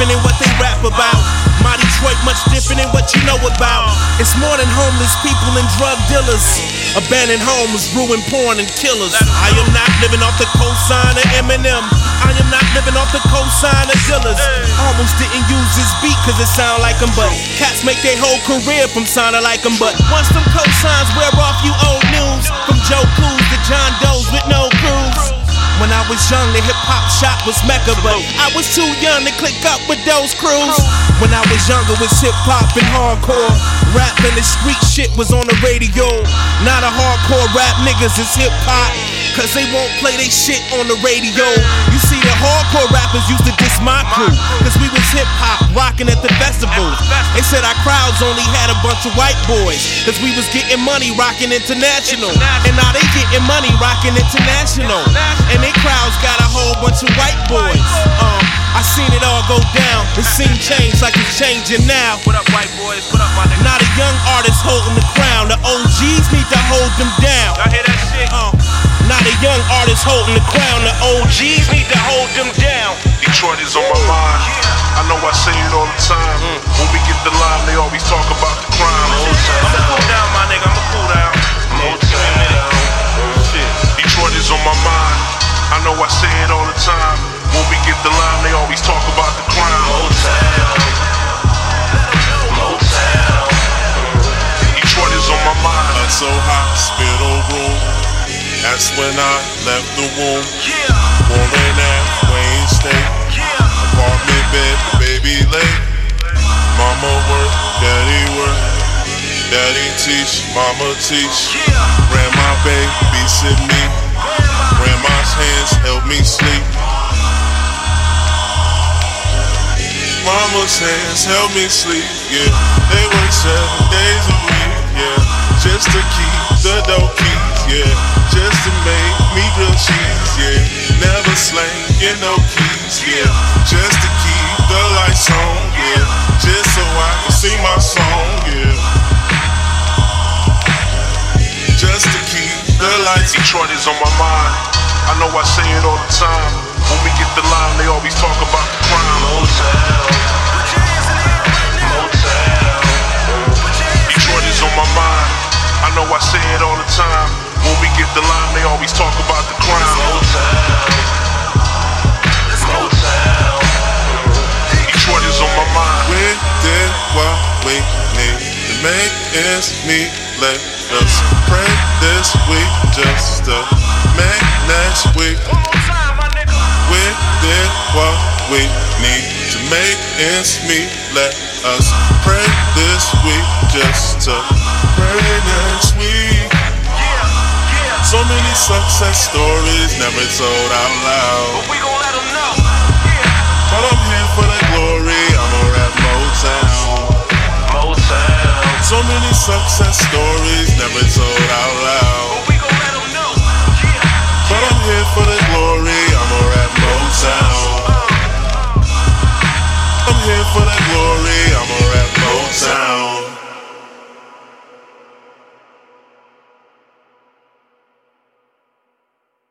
different than what they rap about. My Detroit much different than what you know about. It's more than homeless people and drug dealers. Abandoned homes, ruined porn and killers. I am not living off the cosign of Eminem. I am not living off the cosign of Dillas. Almost didn't use this beat cause it sound like him, but cats make their whole career from sounding like him. But once them cosigns wear was Mecca, but I was too young to click up with those crews. When I was younger, was hip hop and hardcore. Rap and the street shit was on the radio. Not a hardcore rap niggas, it's hip hop. Cause they won't play they shit on the radio. You see, the hardcore rappers used to diss my crew. Cause we was hip hop, rocking at the festivals. They said our crowds only had a bunch of white boys. Cause we was getting money rocking international. And now they getting money rocking international. And they crowds got a whole bunch of white The scene changed like it's changing now. What up, white boys? What up, my nigga? Not a young artist holding the crown. The OGs need to hold them down. Y'all hear that shit? Uh, not a young artist holding the crown. The OGs need to hold them down. Detroit is on my mind. I know I say it all the time. When we get the line, they always talk about the crime. I'ma cool down, my nigga. I'ma cool down. Give me a minute. Shit. Detroit is on my mind. I know I say it all the time. When we get the line, they always talk about the crime. Detroit is on my mind. Hutzel hospital room. That's when I left the womb. Warren at Wayne State. Apartment bed, baby late. Mama work, daddy work. Daddy teach, mama teach. Grandma babysit me. Hands help me sleep, yeah. They work seven days a week, yeah. Just to keep the dough keys, yeah. Just to make me grilled cheese, yeah. Never slanging no keys, yeah. Just to keep the lights on, yeah. Just so I can sing my song, yeah. Just to keep the lights Detroit is on my mind. I know I say it all the time. When we get the line, they always talk about say it all the time. When we get the line, they always talk about the crime. Motown, Detroit is on my mind. We did what we need to make ends meet. Let us pray this week just to make next week. We did what we need to make ends meet. Let us pray this week just to many success stories never told out loud. But We gon' let 'em know. But I'm here for the glory, I'ma rap Motown. Motown. So many success stories never told out